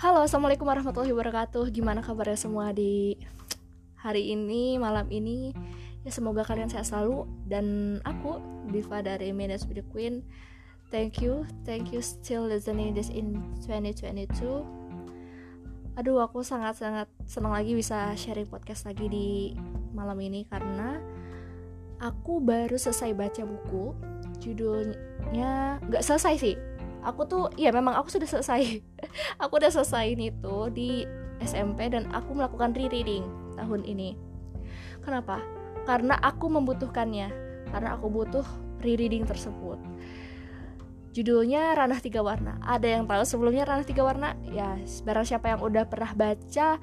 Halo, assalamualaikum warahmatullahi wabarakatuh. Gimana kabarnya semua di hari ini, malam ini? Ya semoga kalian sehat selalu. Dan aku, Diva dari Manage with the Queen. Thank you, thank you still listening this in 2022. Aduh, aku sangat-sangat senang lagi bisa sharing podcast lagi di malam ini karena aku baru selesai baca buku. Judulnya nggak selesai sih, aku tuh ya memang aku sudah selesai. Aku udah selesai itu di SMP dan aku melakukan rereading tahun ini. Kenapa? Karena aku membutuhkannya. Karena aku butuh rereading tersebut. Judulnya Ranah Tiga Warna. Ada yang tahu sebelumnya Ranah Tiga Warna? Ya barang siapa yang udah pernah baca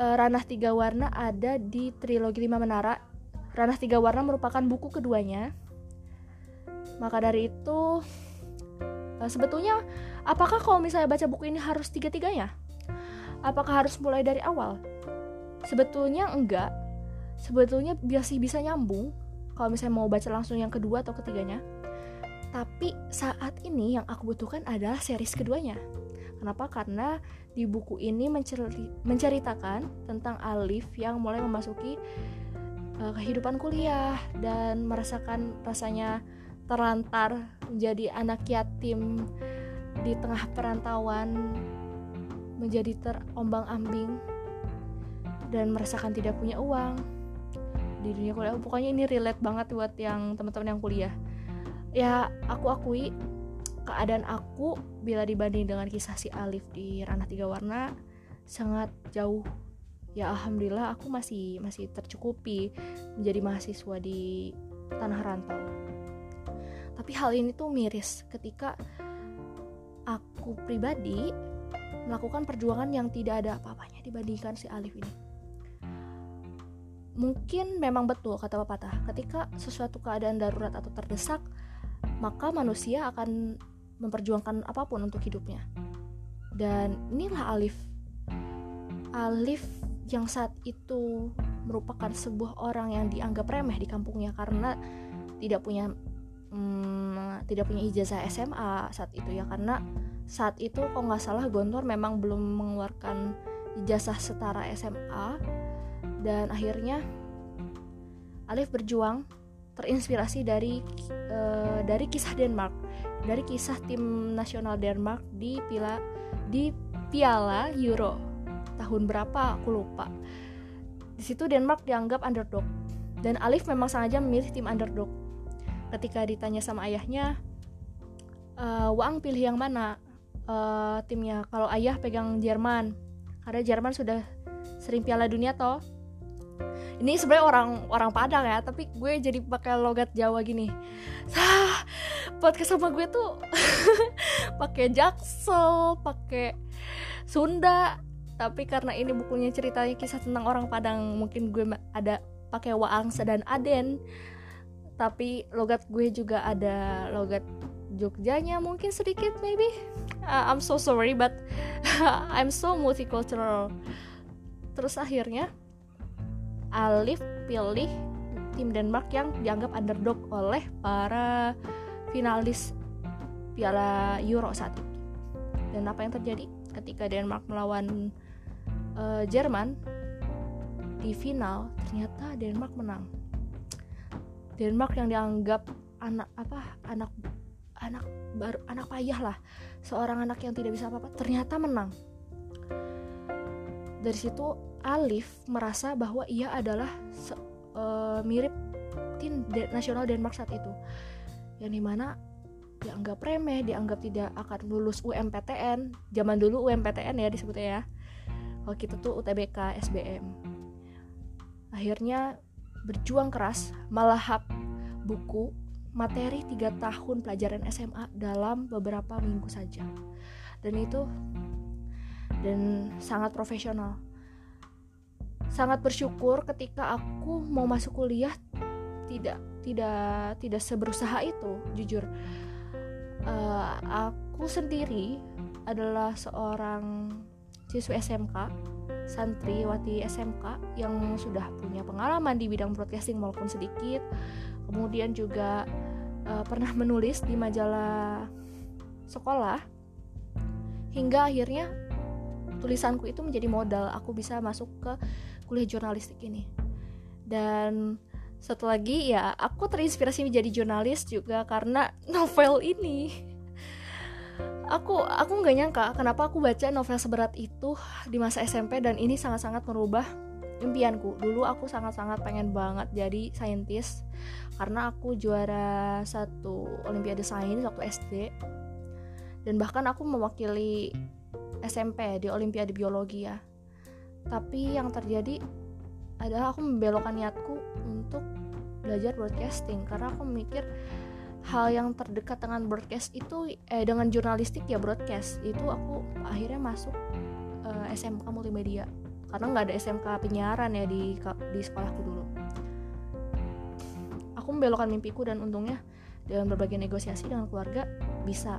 uh, Ranah Tiga Warna ada di trilogi Lima Menara. Ranah Tiga Warna merupakan buku keduanya. Maka dari itu sebetulnya apakah kalau misalnya baca buku ini harus tiga-tiganya? Apakah harus mulai dari awal? Sebetulnya enggak. Sebetulnya biasa bisa nyambung kalau misalnya mau baca langsung yang kedua atau ketiganya. Tapi saat ini yang aku butuhkan adalah series keduanya. Kenapa? Karena di buku ini menceritakan tentang Alif yang mulai memasuki uh, kehidupan kuliah dan merasakan rasanya terlantar menjadi anak yatim di tengah perantauan menjadi terombang-ambing dan merasakan tidak punya uang di dunia kuliah. Pokoknya ini relate banget buat yang teman-teman yang kuliah. Ya aku akui keadaan aku bila dibanding dengan kisah si Alif di ranah tiga warna sangat jauh. Ya alhamdulillah aku masih masih tercukupi menjadi mahasiswa di tanah rantau tapi hal ini tuh miris ketika aku pribadi melakukan perjuangan yang tidak ada apa-apanya dibandingkan si Alif ini. Mungkin memang betul kata pepatah ketika sesuatu keadaan darurat atau terdesak maka manusia akan memperjuangkan apa pun untuk hidupnya. Dan inilah Alif. Alif yang saat itu merupakan sebuah orang yang dianggap remeh di kampungnya karena tidak punya hmm, tidak punya ijazah SMA saat itu ya karena saat itu kok nggak salah Gontor memang belum mengeluarkan ijazah setara SMA dan akhirnya Alif berjuang terinspirasi dari uh, dari kisah Denmark dari kisah tim nasional Denmark di pila di Piala Euro. Tahun berapa? Aku lupa. Di situ Denmark dianggap underdog. Dan Alif memang sengaja memilih tim underdog ketika ditanya sama ayahnya e, Wang pilih yang mana? Uh, timnya kalau ayah pegang Jerman karena Jerman sudah sering Piala Dunia toh. Ini sebenarnya orang orang Padang ya tapi gue jadi pakai logat Jawa gini. Sah, podcast sama gue tuh pakai jaksel pakai Sunda tapi karena ini bukunya ceritanya kisah tentang orang Padang mungkin gue ada pakai Waang dan Aden tapi logat gue juga ada logat Jogjanya mungkin sedikit maybe. Uh, I'm so sorry but I'm so multicultural. Terus akhirnya Alif pilih tim Denmark yang dianggap underdog oleh para finalis Piala Euro saat itu. Dan apa yang terjadi? Ketika Denmark melawan uh, Jerman di final ternyata Denmark menang Denmark yang dianggap anak apa anak anak baru anak payah lah. Seorang anak yang tidak bisa apa-apa ternyata menang. Dari situ Alif merasa bahwa ia adalah se, uh, mirip tim de nasional Denmark saat itu. Yang di mana dianggap remeh dianggap tidak akan lulus UMPTN zaman dulu UMPTN ya disebutnya ya. Kalau kita tuh UTBK SBM akhirnya berjuang keras melahap buku materi tiga tahun pelajaran SMA dalam beberapa minggu saja. Dan itu dan sangat profesional. Sangat bersyukur ketika aku mau masuk kuliah tidak tidak tidak seberusaha itu jujur. Uh, aku sendiri adalah seorang siswa SMK santriwati SMK yang sudah punya pengalaman di bidang broadcasting walaupun sedikit. Kemudian juga uh, pernah menulis di majalah sekolah hingga akhirnya tulisanku itu menjadi modal aku bisa masuk ke kuliah jurnalistik ini. Dan satu lagi ya aku terinspirasi menjadi jurnalis juga karena novel ini aku aku nggak nyangka kenapa aku baca novel seberat itu di masa SMP dan ini sangat-sangat merubah impianku. Dulu aku sangat-sangat pengen banget jadi saintis karena aku juara satu olimpiade sains waktu SD dan bahkan aku mewakili SMP di olimpiade biologi ya. Tapi yang terjadi adalah aku membelokkan niatku untuk belajar broadcasting karena aku mikir hal yang terdekat dengan broadcast itu eh dengan jurnalistik ya broadcast. Itu aku akhirnya masuk eh, SMK multimedia. Karena nggak ada SMK penyiaran ya di di sekolahku dulu. Aku membelokkan mimpiku dan untungnya dengan berbagai negosiasi dengan keluarga bisa.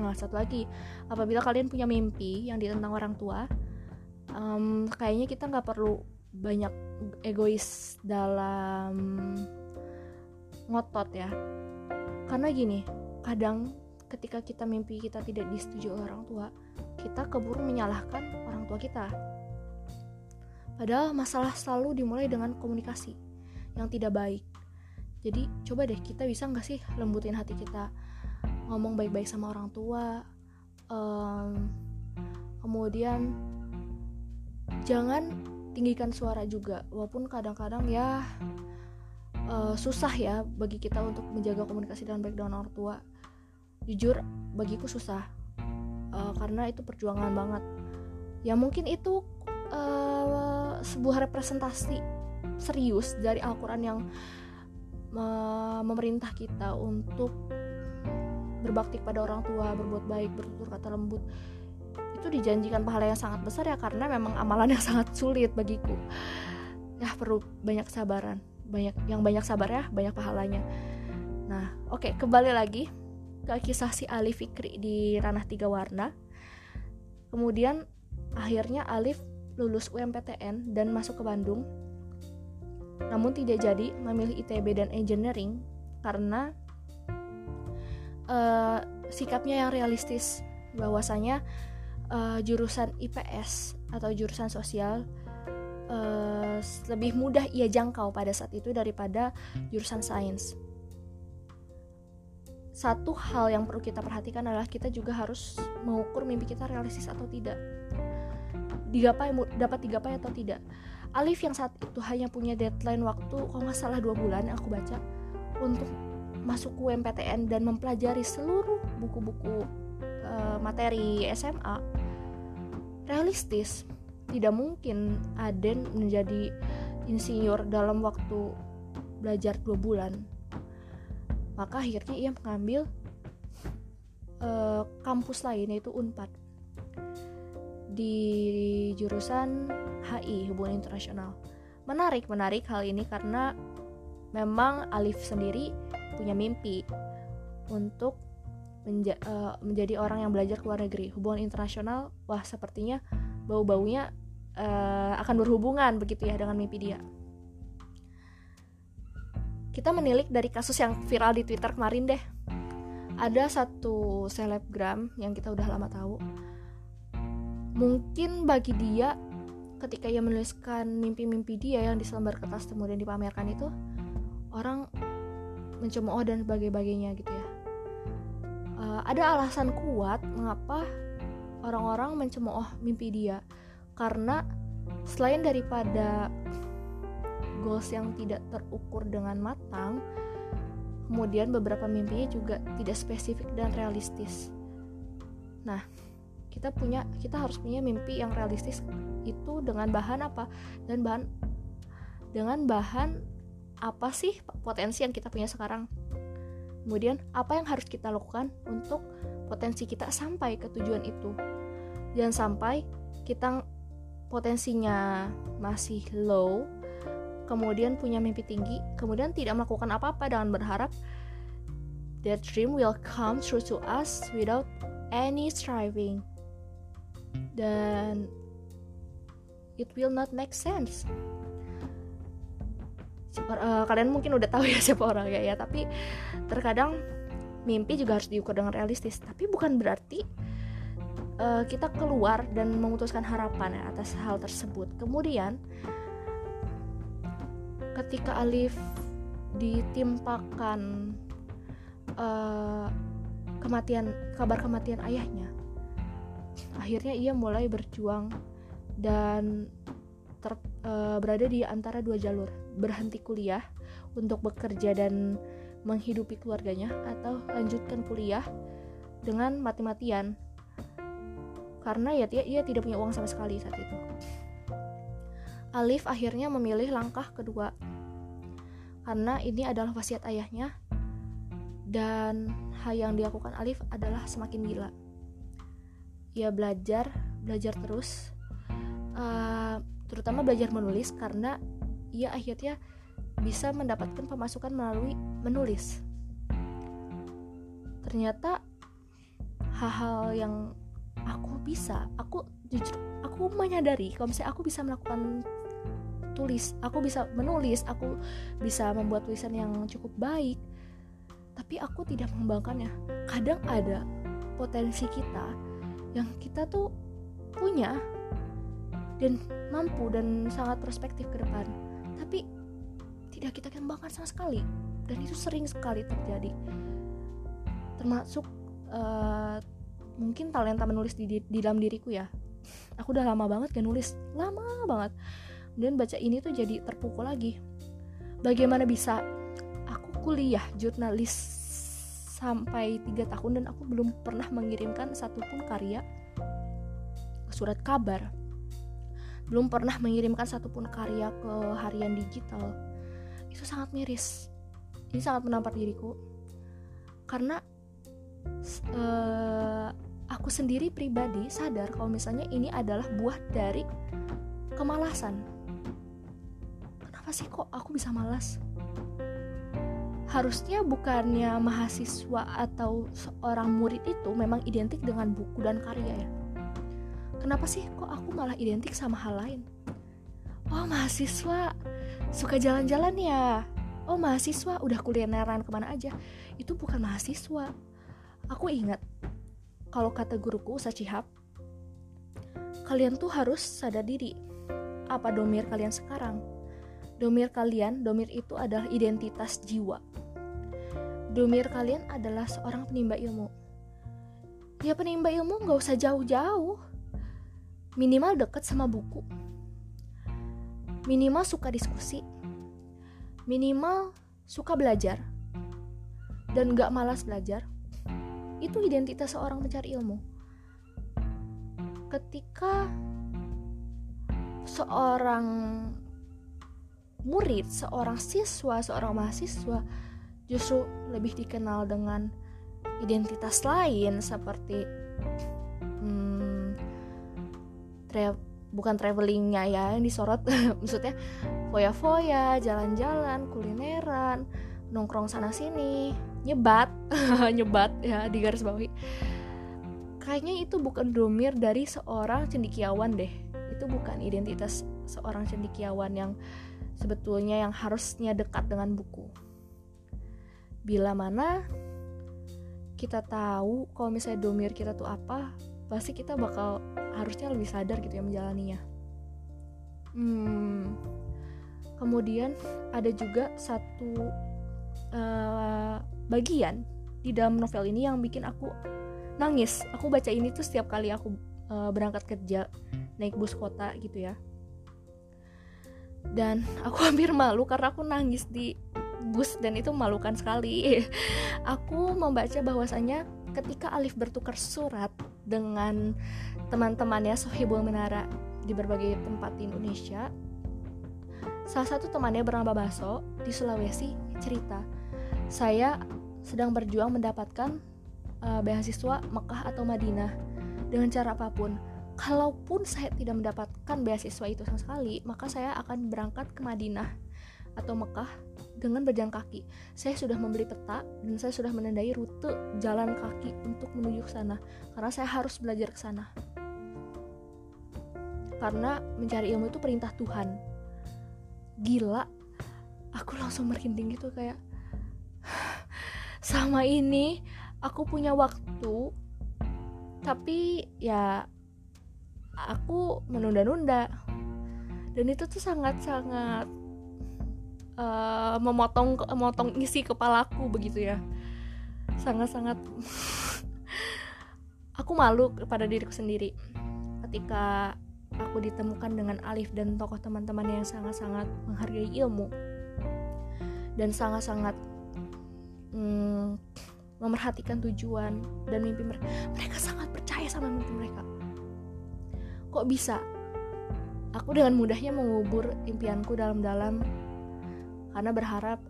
Nah satu lagi apabila kalian punya mimpi yang ditentang orang tua um, kayaknya kita nggak perlu banyak egois dalam ngotot ya karena gini kadang ketika kita mimpi kita tidak disetujui oleh orang tua kita keburu menyalahkan orang tua kita. Padahal masalah selalu dimulai dengan komunikasi yang tidak baik. Jadi coba deh kita bisa nggak sih lembutin hati kita? Ngomong baik-baik sama orang tua um, kemudian jangan tinggikan suara juga. Walaupun kadang-kadang ya uh, susah ya bagi kita untuk menjaga komunikasi dengan baik dengan orang tua jujur bagiku susah uh, karena itu perjuangan banget ya mungkin itu uh, sebuah representasi serius dari Al-Quran yang uh, memerintah kita untuk berbakti pada orang tua, berbuat baik, bertutur kata lembut. Itu dijanjikan pahala yang sangat besar ya karena memang amalan yang sangat sulit bagiku. Ya perlu banyak kesabaran banyak yang banyak sabar ya banyak pahalanya. Nah oke okay, kembali lagi ke kisah si Alif Fikri di ranah tiga warna. Kemudian akhirnya Alif lulus UMPTN dan masuk ke Bandung. Namun tidak jadi memilih ITB dan engineering karena uh, sikapnya yang realistis. Bahwasanya uh, jurusan IPS atau jurusan sosial uh, lebih mudah ia jangkau pada saat itu daripada jurusan sains. Satu hal yang perlu kita perhatikan adalah kita juga harus mengukur mimpi kita realistis atau tidak. Digapai dapat digapai atau tidak. Alif yang saat itu hanya punya deadline waktu kalau nggak salah dua bulan aku baca untuk masuk UMPTN dan mempelajari seluruh buku-buku uh, materi SMA realistis tidak mungkin Aden menjadi insinyur dalam waktu belajar dua bulan. Maka akhirnya ia mengambil uh, kampus lain yaitu Unpad. Di jurusan HI Hubungan Internasional. Menarik menarik hal ini karena memang Alif sendiri punya mimpi untuk menja uh, menjadi orang yang belajar ke luar negeri. Hubungan internasional wah sepertinya bau-baunya uh, akan berhubungan begitu ya dengan mimpi dia. Kita menilik dari kasus yang viral di Twitter kemarin deh. Ada satu selebgram yang kita udah lama tahu. Mungkin bagi dia ketika ia menuliskan mimpi-mimpi dia yang di selembar kertas kemudian dipamerkan itu orang mencemooh dan sebagainya gitu ya. Uh, ada alasan kuat mengapa orang-orang mencemooh mimpi dia karena selain daripada goals yang tidak terukur dengan matang kemudian beberapa mimpinya juga tidak spesifik dan realistis. Nah kita punya kita harus punya mimpi yang realistis itu dengan bahan apa? Dan bahan dengan bahan apa sih potensi yang kita punya sekarang? Kemudian apa yang harus kita lakukan untuk potensi kita sampai ke tujuan itu? Jangan sampai kita potensinya masih low, kemudian punya mimpi tinggi, kemudian tidak melakukan apa-apa dengan berharap that dream will come true to us without any striving. Dan it will not make sense. Uh, kalian mungkin udah tahu ya siapa orang ya, ya tapi terkadang mimpi juga harus diukur dengan realistis. Tapi bukan berarti uh, kita keluar dan memutuskan harapan ya, atas hal tersebut. Kemudian ketika Alif ditimpakan uh, kematian kabar kematian ayahnya akhirnya ia mulai berjuang dan ter, uh, berada di antara dua jalur. Berhenti kuliah untuk bekerja dan menghidupi keluarganya atau lanjutkan kuliah dengan mati-matian karena ya dia, ia tidak punya uang sama sekali saat itu. Alif akhirnya memilih langkah kedua karena ini adalah wasiat ayahnya dan hal yang dilakukan Alif adalah semakin gila. Ia belajar, belajar terus, uh, terutama belajar menulis karena ia akhirnya bisa mendapatkan pemasukan melalui menulis. Ternyata hal-hal yang aku bisa aku jujur aku menyadari kalau misalnya aku bisa melakukan tulis aku bisa menulis aku bisa membuat tulisan yang cukup baik tapi aku tidak mengembangkannya. Kadang ada potensi kita yang kita tuh punya dan mampu dan sangat perspektif ke depan tapi tidak kita kembangkan sama sekali. Dan itu sering sekali terjadi. Termasuk uh, mungkin talenta menulis di, di dalam diriku ya. Aku udah lama banget gak nulis lama banget. Dan baca ini tuh jadi terpukul lagi. Bagaimana bisa? Aku kuliah jurnalis sampai tiga tahun dan aku belum pernah mengirimkan satupun karya surat kabar. Belum pernah mengirimkan satupun karya ke harian digital. Itu sangat miris. Ini sangat menampar diriku. Karena uh, aku sendiri pribadi sadar kalau misalnya ini adalah buah dari kemalasan. Kenapa sih kok aku bisa malas? Harusnya bukannya mahasiswa atau seorang murid itu memang identik dengan buku dan karya ya. Kenapa sih kok aku malah identik sama hal lain? Oh mahasiswa suka jalan-jalan ya. Oh mahasiswa udah kulineran ke mana aja. Itu bukan mahasiswa. Aku ingat kalau kata guruku Sachihab, kalian tuh harus sadar diri. Apa domir kalian sekarang? Domir kalian, domir itu adalah identitas jiwa. Domir kalian adalah seorang penimba ilmu. Ya penimba ilmu nggak usah jauh-jauh. Minimal deket sama buku. Minimal suka diskusi. Minimal suka belajar. Dan gak malas belajar itu identitas seorang pencari ilmu. Ketika seorang murid, seorang siswa, seorang mahasiswa justru lebih dikenal dengan identitas lain seperti hmm, tra bukan travelingnya ya yang disorot maksudnya foya-foya, jalan-jalan, kulineran, nongkrong sana sini nyebat nyebat ya di garis bawahi. Kayaknya itu bukan domir dari seorang cendikiawan deh. Itu bukan identitas seorang cendikiawan yang sebetulnya yang harusnya dekat dengan buku. Bila mana kita tahu kalau misalnya domir kita tuh apa pasti kita bakal harusnya lebih sadar gitu ya menjalaninya. Hmm, kemudian ada juga satu uh, bagian di dalam novel ini yang bikin aku nangis. Aku baca ini tuh setiap kali aku uh, berangkat kerja naik bus kota gitu ya. Dan aku hampir malu karena aku nangis di bus dan itu memalukan sekali. Aku membaca bahwasanya ketika Alif bertukar surat dengan teman-temannya Sohibul Menara di berbagai tempat di Indonesia salah satu temannya bernama Baso di Sulawesi cerita saya sedang berjuang mendapatkan uh, beasiswa Mekah atau Madinah dengan cara apa pun. Kalaupun saya tidak mendapatkan beasiswa itu sama sekali, maka saya akan berangkat ke Madinah atau Mekah dengan berjalan kaki. Saya sudah membeli peta dan saya sudah menandai rute jalan kaki untuk menuju ke sana karena saya harus belajar ke sana. Karena mencari ilmu itu perintah Tuhan. Gila, aku langsung merinding gitu kayak sama ini aku punya waktu tapi ya aku menunda-nunda. Dan itu tuh sangat-sangat uh, memotong memotong isi kepalaku begitu ya. Sangat-sangat aku malu kepada diriku sendiri ketika aku ditemukan dengan Alif dan tokoh teman-teman yang sangat-sangat menghargai ilmu dan sangat-sangat hmm, memerhatikan tujuan dan mimpi mereka mereka sangat percaya sama mimpi mereka. Kok bisa? Aku dengan mudahnya mengubur impianku dalam-dalam karena berharap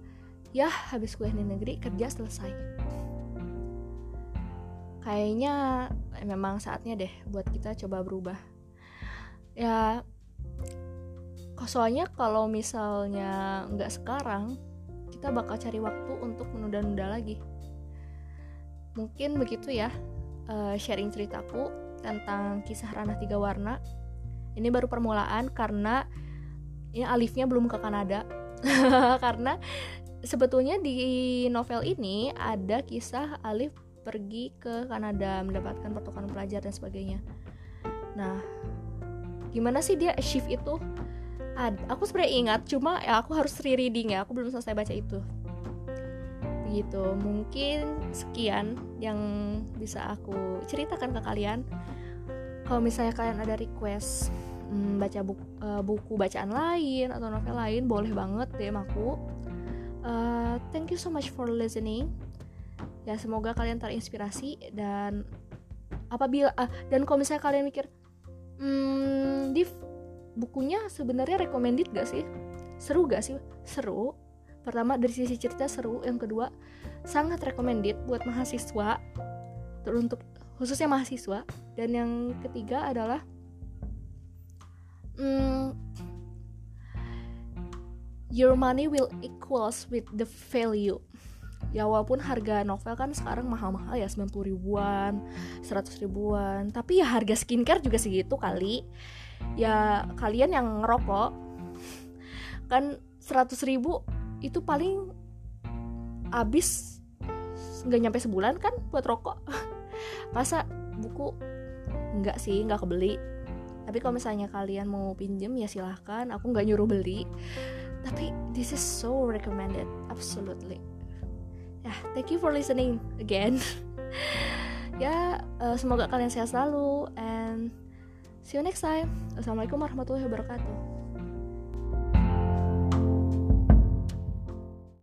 ya habis kuliah di negeri kerja selesai. Kayaknya memang saatnya deh buat kita coba berubah. Ya soalnya kalau misalnya nggak sekarang kita bakal cari waktu untuk menunda-nunda lagi. Mungkin begitu ya uh, sharing ceritaku tentang kisah ranah tiga warna. Ini baru permulaan karena ini Alifnya belum ke Kanada. Karena sebetulnya di novel ini ada kisah Alif pergi ke Kanada mendapatkan pertukaran pelajar dan sebagainya. Nah gimana sih dia shift itu Ad, aku sebenarnya ingat cuma ya aku harus rereading ya aku belum selesai baca itu. Begitu mungkin sekian yang bisa aku ceritakan ke kalian. Kalau misalnya kalian ada request hmm, baca buku, uh, buku bacaan lain atau novel lain boleh banget DM aku. Uh, thank you so much for listening. Ya semoga kalian terinspirasi dan apabila uh, dan kalau misalnya kalian mikir hmm, Div bukunya sebenarnya recommended gak sih? Seru gak sih? Seru. Pertama dari sisi cerita seru. Yang kedua sangat recommended buat mahasiswa. Untuk khususnya mahasiswa. Dan yang ketiga adalah hmm, your money will equals with the value. Ya walaupun harga novel kan sekarang mahal-mahal ya 90 ribuan 100 ribuan. Tapi ya harga skincare juga segitu kali ya kalian yang ngerokok kan 100 ribu itu paling habis nggak nyampe sebulan kan buat rokok. Masa buku? Nggak sih nggak kebeli. Tapi kalau misalnya kalian mau pinjem ya silahkan. Aku nggak nyuruh beli. Tapi this is so recommended absolutely. Ya thank you for listening again. Ya uh, semoga kalian sehat selalu and see you next time. Assalamualaikum warahmatullahi wabarakatuh